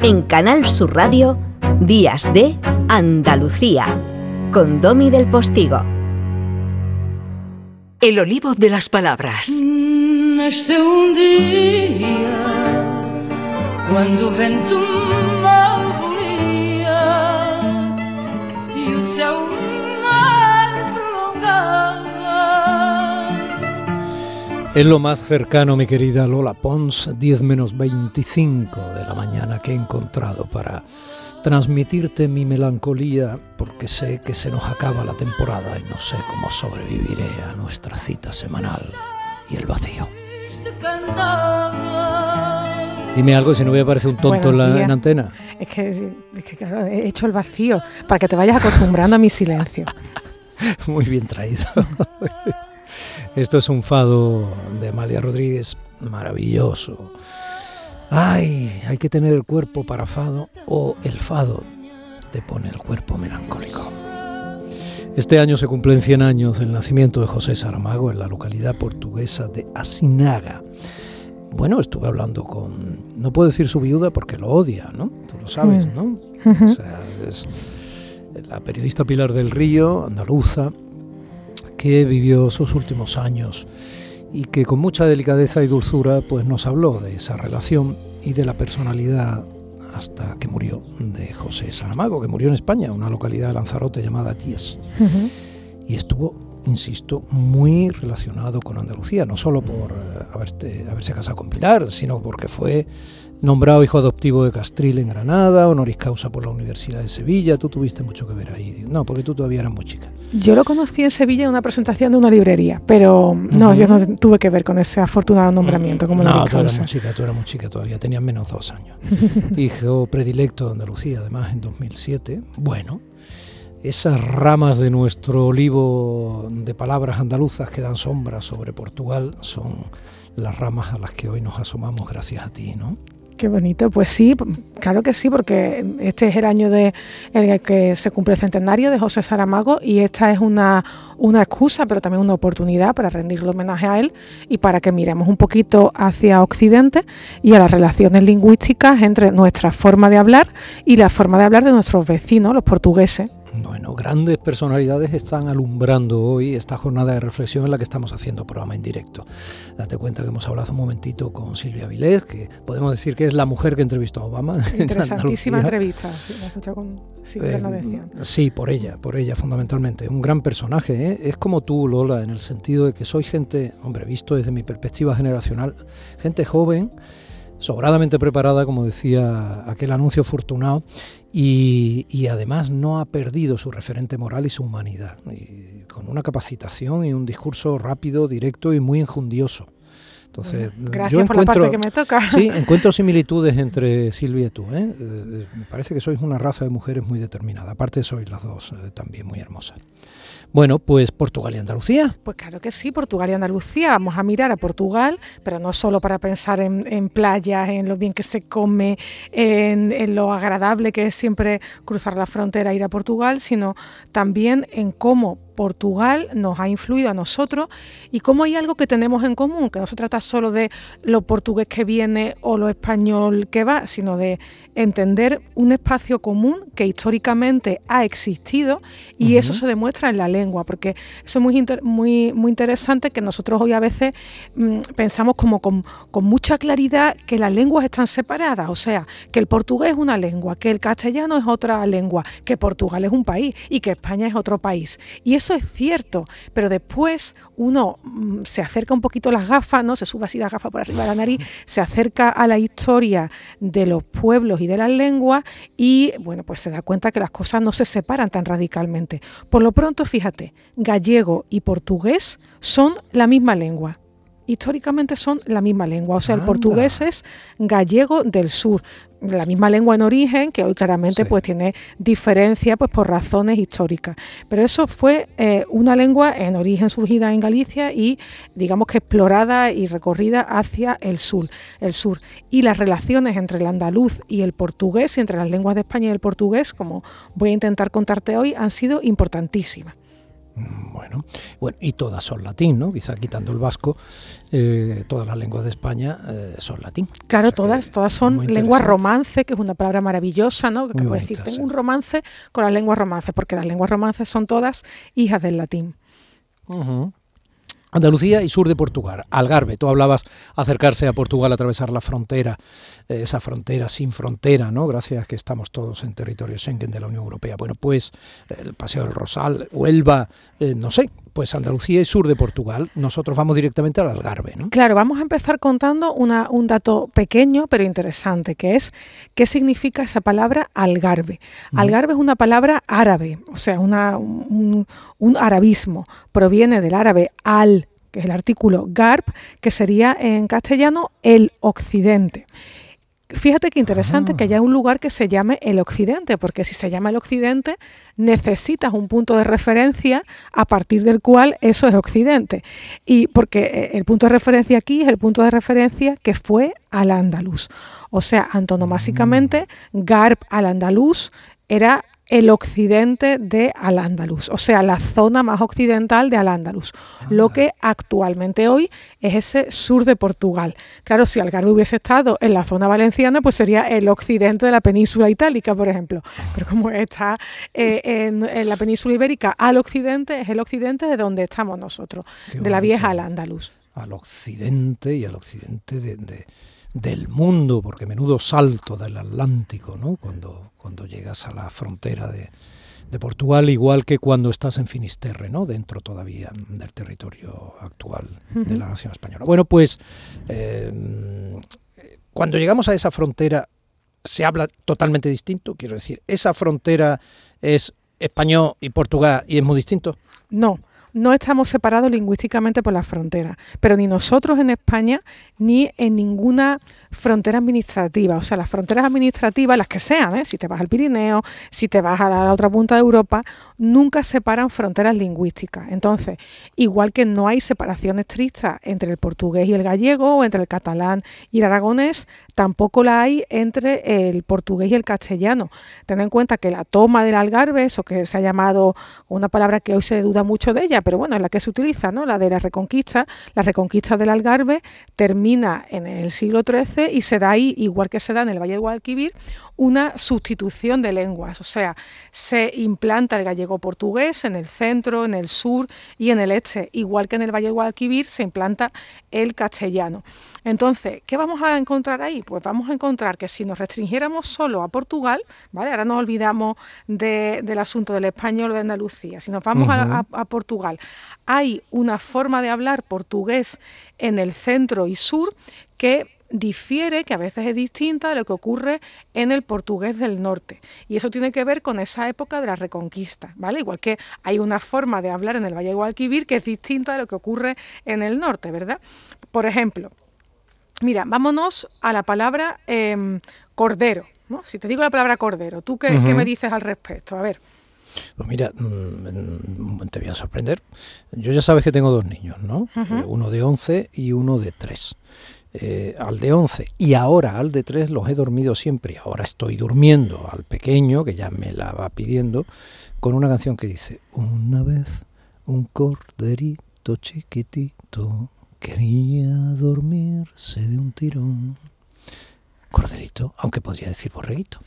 En Canal Sur Radio, Días de Andalucía, con Domi del Postigo. El olivo de las palabras. un día cuando vento Es lo más cercano, mi querida Lola Pons, 10 menos 25 de la mañana que he encontrado para transmitirte mi melancolía porque sé que se nos acaba la temporada y no sé cómo sobreviviré a nuestra cita semanal y el vacío. Dime algo si no voy a parecer un tonto en la antena. Es que, es que, claro, he hecho el vacío para que te vayas acostumbrando a mi silencio. Muy bien traído. Esto es un fado de Amalia Rodríguez maravilloso. Ay, hay que tener el cuerpo para fado o el fado te pone el cuerpo melancólico. Este año se cumplen 100 años del nacimiento de José Saramago en la localidad portuguesa de Asinaga. Bueno, estuve hablando con, no puedo decir su viuda porque lo odia, ¿no? Tú lo sabes, mm. ¿no? O sea, es la periodista Pilar del Río, andaluza, que vivió sus últimos años y que con mucha delicadeza y dulzura pues nos habló de esa relación y de la personalidad hasta que murió de José Saramago, que murió en España, una localidad de Lanzarote llamada Tíes. Y estuvo, insisto, muy relacionado con Andalucía, no solo por eh, haberse casado con Pilar, sino porque fue nombrado hijo adoptivo de Castril en Granada, honoris causa por la Universidad de Sevilla. Tú tuviste mucho que ver ahí. No, porque tú todavía eras muy chica. Yo lo conocí en Sevilla en una presentación de una librería, pero no, yo no tuve que ver con ese afortunado nombramiento como No, tú eras muy chica, tú eras muy chica todavía, tenías menos dos años. hijo predilecto de Andalucía, además en 2007. Bueno, esas ramas de nuestro olivo de palabras andaluzas que dan sombra sobre Portugal son las ramas a las que hoy nos asomamos gracias a ti, ¿no? Qué bonito, pues sí, claro que sí, porque este es el año de, en el que se cumple el centenario de José Saramago y esta es una, una excusa, pero también una oportunidad para rendirle homenaje a él y para que miremos un poquito hacia Occidente y a las relaciones lingüísticas entre nuestra forma de hablar y la forma de hablar de nuestros vecinos, los portugueses. Bueno, grandes personalidades están alumbrando hoy esta jornada de reflexión en la que estamos haciendo programa en directo. Date cuenta que hemos hablado un momentito con Silvia Vilés, que podemos decir que es la mujer que entrevistó a Obama. Interesantísima entrevista, sí, la con Silvia eh, Sí, por ella, por ella fundamentalmente. Un gran personaje, ¿eh? es como tú, Lola, en el sentido de que soy gente, hombre, visto desde mi perspectiva generacional, gente joven sobradamente preparada, como decía aquel anuncio afortunado, y, además no ha perdido su referente moral y su humanidad, con una capacitación y un discurso rápido, directo y muy enjundioso. Entonces, yo encuentro, que me toca. Sí, encuentro similitudes entre Silvia y tú. ¿eh? Eh, me parece que sois una raza de mujeres muy determinada. Aparte, sois las dos eh, también muy hermosas. Bueno, pues Portugal y Andalucía. Pues claro que sí, Portugal y Andalucía. Vamos a mirar a Portugal, pero no solo para pensar en, playas, en lo bien que se come, en, en, lo agradable que es siempre cruzar la frontera e ir a Portugal, sino también en cómo Portugal nos ha influido a nosotros y cómo hay algo que tenemos en común, que no se trata solo de lo portugués que viene o lo español que va, sino de entender un espacio común que históricamente ha existido y eso se demuestra en la lengua, porque eso es muy, muy, muy interesante que nosotros hoy a veces mm, pensamos como con, con mucha claridad que las lenguas están separadas, o sea, que el portugués es una lengua, que el castellano es otra lengua, que Portugal es un país y que España es otro país. Y eso es cierto, pero después uno mm, se acerca un poquito las gafas, ¿no? Se sube así la gafa por arriba de la nariz, se acerca a la historia de los pueblos y de las lenguas y, bueno, pues se da cuenta que las cosas no se separan tan radicalmente. Por lo pronto, fíjate, gallego y portugués son la misma lengua históricamente son la misma lengua. O sea, el portugués es gallego del sur, la misma lengua en origen, que hoy claramente pues tiene diferencia pues por razones históricas. Pero eso fue eh, una lengua en origen surgida en Galicia y digamos que explorada y recorrida hacia el sur, el sur. Y las relaciones entre el andaluz y el portugués, y entre las lenguas de España y el portugués, como voy a intentar contarte hoy, han sido importantísimas. Bueno, bueno, y todas son latín, ¿no? Quizá quitando el vasco, eh, todas las lenguas de España eh, son latín. Claro, todas, todas son lenguas romance, que es una palabra maravillosa, ¿no? Que puede decir, tengo un romance con las lenguas romances, porque las lenguas romances son todas hijas del latín. Andalucía y sur de Portugal, Algarve. Tú hablabas acercarse a Portugal, atravesar la frontera, esa frontera sin frontera, ¿no? Gracias a que estamos todos en territorio Schengen de la Unión Europea. Bueno, pues el Paseo del Rosal, Huelva, eh, no sé, pues Andalucía y sur de Portugal. Nosotros vamos directamente al Algarve, ¿no? Claro, vamos a empezar contando una, un dato pequeño pero interesante, que es qué significa esa palabra Algarve. Algarve es una palabra árabe, o sea, una, un, un arabismo. Proviene del árabe al, que es el artículo garb, que sería en castellano el occidente. Fíjate qué interesante que haya un lugar que se llame el Occidente, porque si se llama el Occidente, necesitas un punto de referencia a partir del cual eso es Occidente. Y porque eh, el punto de referencia aquí es el punto de referencia que fue al andaluz. O sea, antonomásicamente, mm. Garb al andaluz era el occidente de Al-Ándalus, o sea, la zona más occidental de Al-Ándalus, lo que actualmente hoy es ese sur de Portugal. Claro, si Algarve hubiese estado en la zona valenciana, pues sería el occidente de la península itálica, por ejemplo. Pero como está eh, en, la península ibérica al occidente, es el occidente de donde estamos nosotros, de la vieja Al-Ándalus. Al occidente y al occidente de del mundo, porque menudo salto del Atlántico, ¿no? Cuando, cuando llegas a la frontera de, Portugal, igual que cuando estás en Finisterre, ¿no? Dentro todavía del territorio actual de la nación española. Bueno, pues eh, cuando llegamos a esa frontera se habla totalmente distinto, quiero decir, esa frontera es español y Portugal y es muy distinto. No, no estamos separados lingüísticamente por la frontera, pero ni nosotros en España ni en ninguna frontera administrativa. O sea, las fronteras administrativas, las que sean, ¿eh? si te vas al Pirineo, si te vas a la, otra punta de Europa, nunca separan fronteras lingüísticas. Entonces, igual que no hay separación estricta entre el portugués y el gallego, o entre el catalán y el aragonés, tampoco la hay entre el portugués y el castellano. Ten en cuenta que la toma del Algarve, eso que se ha llamado una palabra que hoy se duda mucho de ella, pero bueno, es la que se utiliza, ¿no? La de la reconquista, la reconquista del Algarve termina en el siglo XIII y se da ahí, igual que se da en el Valle del Guadalquivir, una sustitución de lenguas, o sea, se implanta el gallego portugués en el centro, en el sur y en el este, igual que en el Valle del Guadalquivir se implanta el castellano. Entonces, ¿qué vamos a encontrar ahí? Pues vamos a encontrar que si nos restringiéramos solo a Portugal, ¿vale? Ahora nos olvidamos del asunto del español de Andalucía, si nos vamos a, a Portugal, hay una forma de hablar portugués en el centro y sur que difiere, que a veces es distinta de lo que ocurre en el portugués del norte. Y eso tiene que ver con esa época de la reconquista, ¿vale? Igual que hay una forma de hablar en el Valle de Guadalquivir que es distinta de lo que ocurre en el norte, ¿verdad? Por ejemplo, mira, vámonos a la palabra em, cordero. ¿no? Si te digo la palabra cordero, ¿tú qué, me dices al respecto? A ver. Pues mira, mm, te voy a sorprender. Yo ya sabes que tengo dos niños, ¿no? Eh, uno de 11 y uno de 3. Eh, al de 11 y ahora al de 3 los he dormido siempre ahora estoy durmiendo al pequeño, que ya me la va pidiendo, con una canción que dice, una vez un corderito chiquitito quería dormirse de un tirón. Corderito, aunque podría decir borreguito.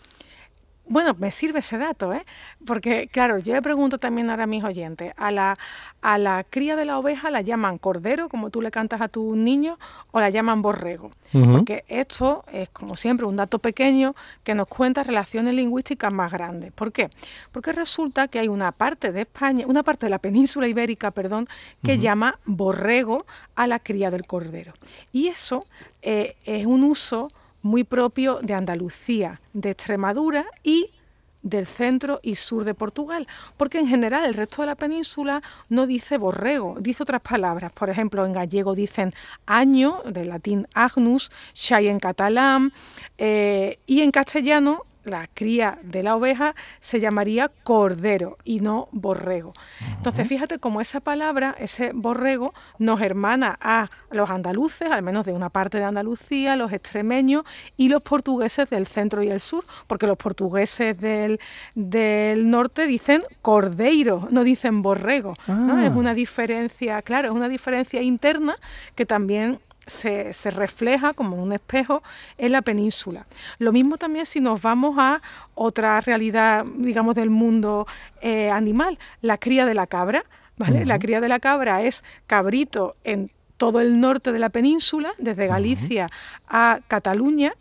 Bueno, me sirve ese dato, ¿eh? Porque, claro, yo le pregunto también ahora a mis oyentes, a la, a la cría de la oveja la llaman cordero, como tú le cantas a tu niño, o la llaman borrego. Porque esto es, como siempre, un dato pequeño que nos cuenta relaciones lingüísticas más grandes. ¿Por qué? Porque resulta que hay una parte de España, una parte de la península ibérica, perdón, que llama borrego a la cría del cordero. Y eso eh, es un uso muy propio de Andalucía, de Extremadura y del centro y sur de Portugal, porque en general el resto de la península no dice borrego, dice otras palabras. Por ejemplo, en gallego dicen año, del latín agnus, shai en catalán, eh, y en castellano la cría de la oveja se llamaría cordero y no borrego. Entonces, fíjate cómo esa palabra, ese borrego, nos hermana a los andaluces, al menos de una parte de Andalucía, los extremeños y los portugueses del centro y el sur, porque los portugueses del, del norte dicen cordeiro, no dicen borrego. Ah. Es una diferencia, claro, es una diferencia interna que también se, se, refleja como un espejo en la península. Lo mismo también si nos vamos a otra realidad, digamos, del mundo eh, animal, la cría de la cabra. ¿vale? Uh -huh. La cría de la cabra es cabrito en todo el norte de la península, desde Galicia uh -huh. a Cataluña,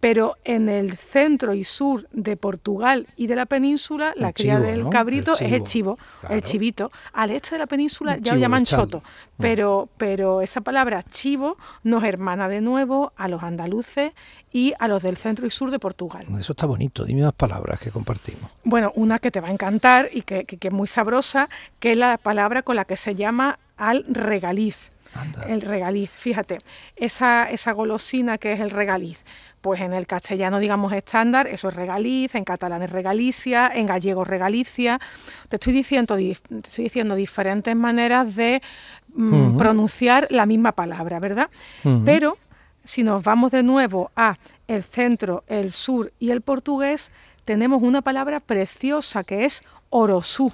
pero en el centro y sur de Portugal y de la península, la cría chivo, del ¿no? cabrito El es el chivo, claro. el chivito. Al este de la península El ya lo llaman choto, pero, pero esa palabra chivo nos hermana de nuevo a los andaluces y a los del centro y sur de Portugal. Eso está bonito, dime unas palabras que compartimos. Bueno, una que te va a encantar y que, que, que es muy sabrosa, que es la palabra con la que se llama al regaliz. Anda. El regaliz, fíjate, esa, esa golosina que es el regaliz, pues en el castellano, digamos, estándar, eso es regaliz, en catalán es regalicia, en gallego regalicia. Te estoy diciendo, te estoy diciendo diferentes maneras de mm, pronunciar la misma palabra, ¿verdad? Pero si nos vamos de nuevo a el centro, el sur y el portugués, tenemos una palabra preciosa que es orosú.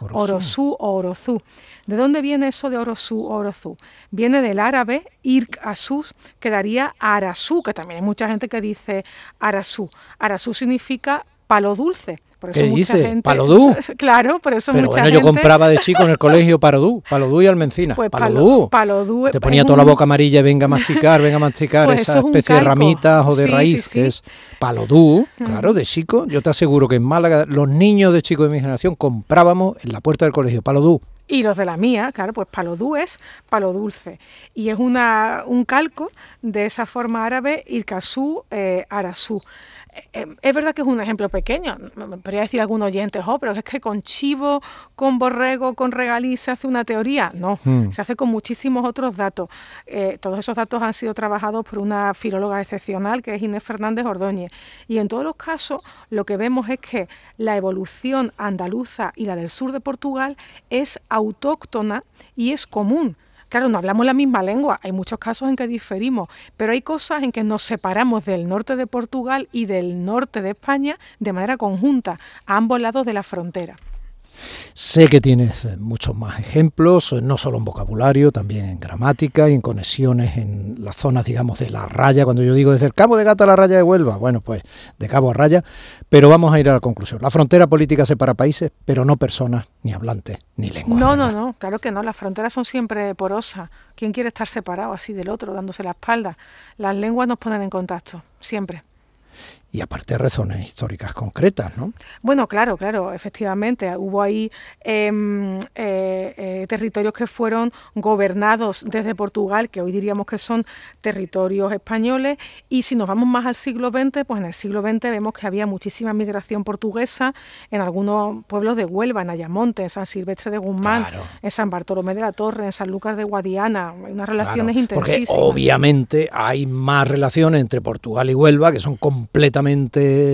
Orosú o orozú. ¿De dónde viene eso de orosú o orozú? Viene del árabe irk asus, que daría arasú, que también hay mucha gente que dice arasú. Arasú significa palo dulce. Por eso ¿Qué mucha dice? gente- ¿Palodú? claro, por eso Pero mucha bueno, yo compraba de chico en el colegio Parodú, Palodú y Almencina. Pues Palodú. palo- palodú Te ponía toda la boca amarilla, venga a masticar, venga a masticar Pues esa es especie de ramitas o de Sí, raíz, sí, que es palodú, claro, de chico. Yo te aseguro que en Málaga los niños de chico de mi generación comprábamos en la puerta del colegio palodú. Y los de la mía, claro, pues palodú es palo dulce. Y es una, un calco de esa forma árabe, irkasú, eh, arasú. Eh, eh, es verdad que es un ejemplo pequeño, me podría decir algún oyente, oh, pero es que con chivo, con borrego, con regalí se hace una teoría. No, Hmm. se hace con muchísimos otros datos. Eh, todos esos datos han sido trabajados por una filóloga excepcional que es Inés Fernández Ordóñez. Y en todos los casos lo que vemos es que la evolución andaluza y la del sur de Portugal es autóctona y es común. Claro, no hablamos la misma lengua, hay muchos casos en que diferimos, pero hay cosas en que nos separamos del norte de Portugal y del norte de España de manera conjunta, a ambos lados de la frontera. Sé que tienes eh, muchos más ejemplos, eh, no solo en vocabulario, también en gramática y en conexiones en las zonas, digamos, de la raya. Cuando yo digo desde el Cabo de Gata a la raya de Huelva, bueno, pues de cabo a raya. Pero vamos a ir a la conclusión. La frontera política separa países, pero no personas, ni hablantes, ni lenguas. No, no, no, claro que no, las fronteras son siempre porosas. ¿Quién quiere estar separado así del otro, dándose la espalda? Las lenguas nos ponen en contacto, siempre. Y aparte razones históricas concretas, ¿no? Bueno, claro, claro, efectivamente. Hubo ahí em, eh, eh, territorios que fueron gobernados desde Portugal, que hoy diríamos que son territorios españoles. Y si nos vamos más al siglo XX, pues en el siglo XX vemos que había muchísima migración portuguesa en algunos pueblos de Huelva, en Ayamonte, en San Silvestre de Guzmán, Claro. en San Bartolomé de la Torre, en San Lucas de Guadiana. Hay unas relaciones Claro, porque intensísimas. obviamente hay más relaciones entre Portugal y Huelva que son completamente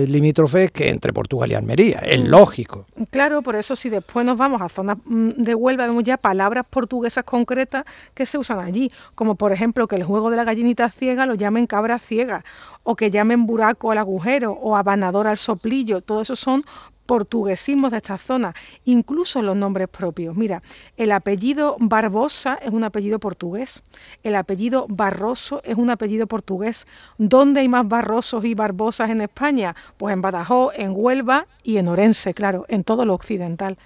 limítrofes que entre Portugal y Almería. Es Mm. lógico. Claro, por eso si después nos vamos a zonas mm, de Huelva vemos ya palabras portuguesas concretas que se usan allí, como por ejemplo que el juego de la gallinita ciega lo llamen cabra ciega, o que llamen buraco al agujero, o abanador al soplillo, todo eso son portuguesismos de esta zona, incluso los nombres propios. Mira, el apellido Barbosa es un apellido portugués, el apellido Barroso es un apellido portugués. ¿Dónde hay más Barrosos y Barbosas en España? Pues en Badajoz, en Huelva y en Orense, claro, en todo lo occidental.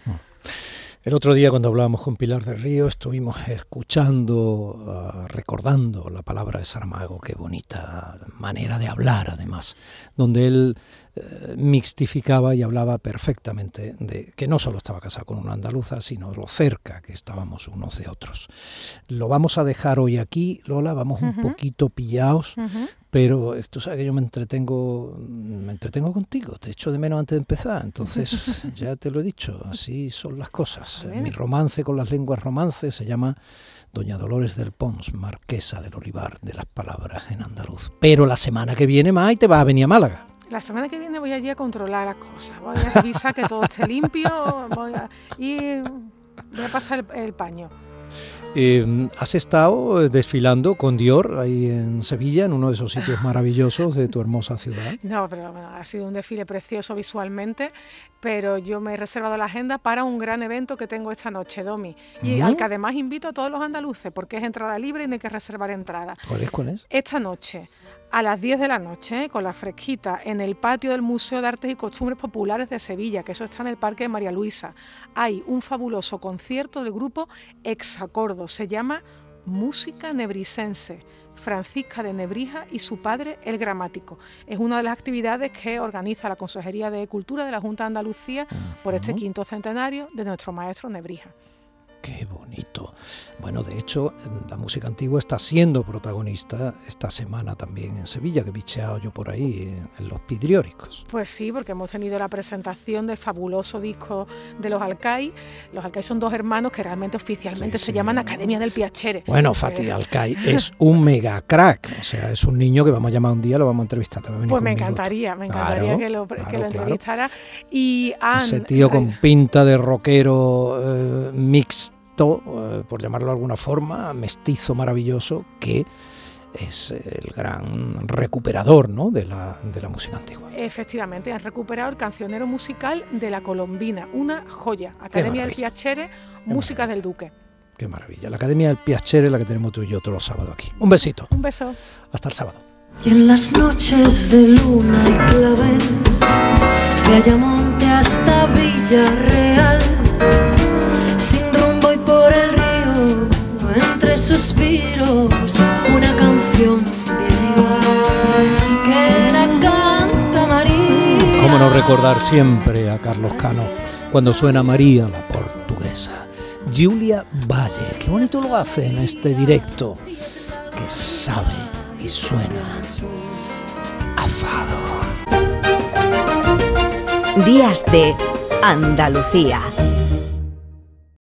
El otro día cuando hablábamos con Pilar del Río estuvimos escuchando, uh, recordando la palabra de Saramago, qué bonita manera de hablar además, donde él eh, mixtificaba y hablaba perfectamente de que no solo estaba casado con una andaluza, sino lo cerca que estábamos unos de otros. Lo vamos a dejar hoy aquí, Lola, vamos un poquito pillados, pero eh, tú sabes que yo me entretengo, me entretengo contigo, te echo de menos antes de empezar, entonces ya te lo he dicho, así son las cosas. Bueno. Mi romance con las lenguas romances se llama Doña Dolores del Pons, marquesa del Olivar de las Palabras en andaluz. Pero la semana que viene más y te vas a venir a Málaga. La semana que viene voy allí a controlar las cosas. Voy a revisar que todo esté limpio voy a, y voy a pasar el paño. Eh, has estado desfilando con Dior ahí en Sevilla, en uno de esos sitios maravillosos de tu hermosa ciudad. No, pero ha sido un desfile precioso visualmente, pero yo me he reservado la agenda para un gran evento que tengo esta noche, Domi, y al que además invito a todos los andaluces, porque es entrada libre y no hay que reservar entrada. ¿Cuál es? ¿Cuál es? Esta noche a las 10 de la noche, con la fresquita, en el patio del Museo de Artes y Costumbres Populares de Sevilla, que eso está en el Parque de María Luisa. Hay un fabuloso concierto del grupo Exacordo, se llama Música Nebrisense. Francisca de Nebrija y su padre, el gramático. Es una de las actividades que organiza la Consejería de Cultura de la Junta de Andalucía por este quinto centenario de nuestro maestro Nebrija. Qué bonito. Bueno, de hecho, la música antigua está siendo protagonista esta semana también en Sevilla, que he bicheado yo por ahí en los Pidrióricos. Pues sí, porque hemos tenido la presentación del fabuloso disco de los Alcai. Los Alcai son dos hermanos que realmente oficialmente se llaman Academia del Piacere. Bueno, Fatih Alcai es un mega crack, o sea, es un niño que vamos a llamar un día, lo vamos a entrevistar. pues me encantaría, me encantaría que lo, entrevistara. Y Ese tío con pinta de rockero eh, mix eh, por llamarlo de alguna forma, mestizo maravilloso que es el gran recuperador ¿no? de, la, de la música antigua. Efectivamente, han recuperado el cancionero musical de la Colombina, una joya. Academia del Piacere, Música del Duque. Qué maravilla. La Academia del Piacere, la que tenemos tú y yo todos los sábados aquí. Un besito. Un beso. Hasta el sábado. Y en las noches de luna y clavel, de Ayamonte hasta Villarreal recordar siempre a Carlos Cano cuando suena María la portuguesa? Julia Valle, qué bonito lo hace en este directo, que sabe y suena afado. Días de Andalucía.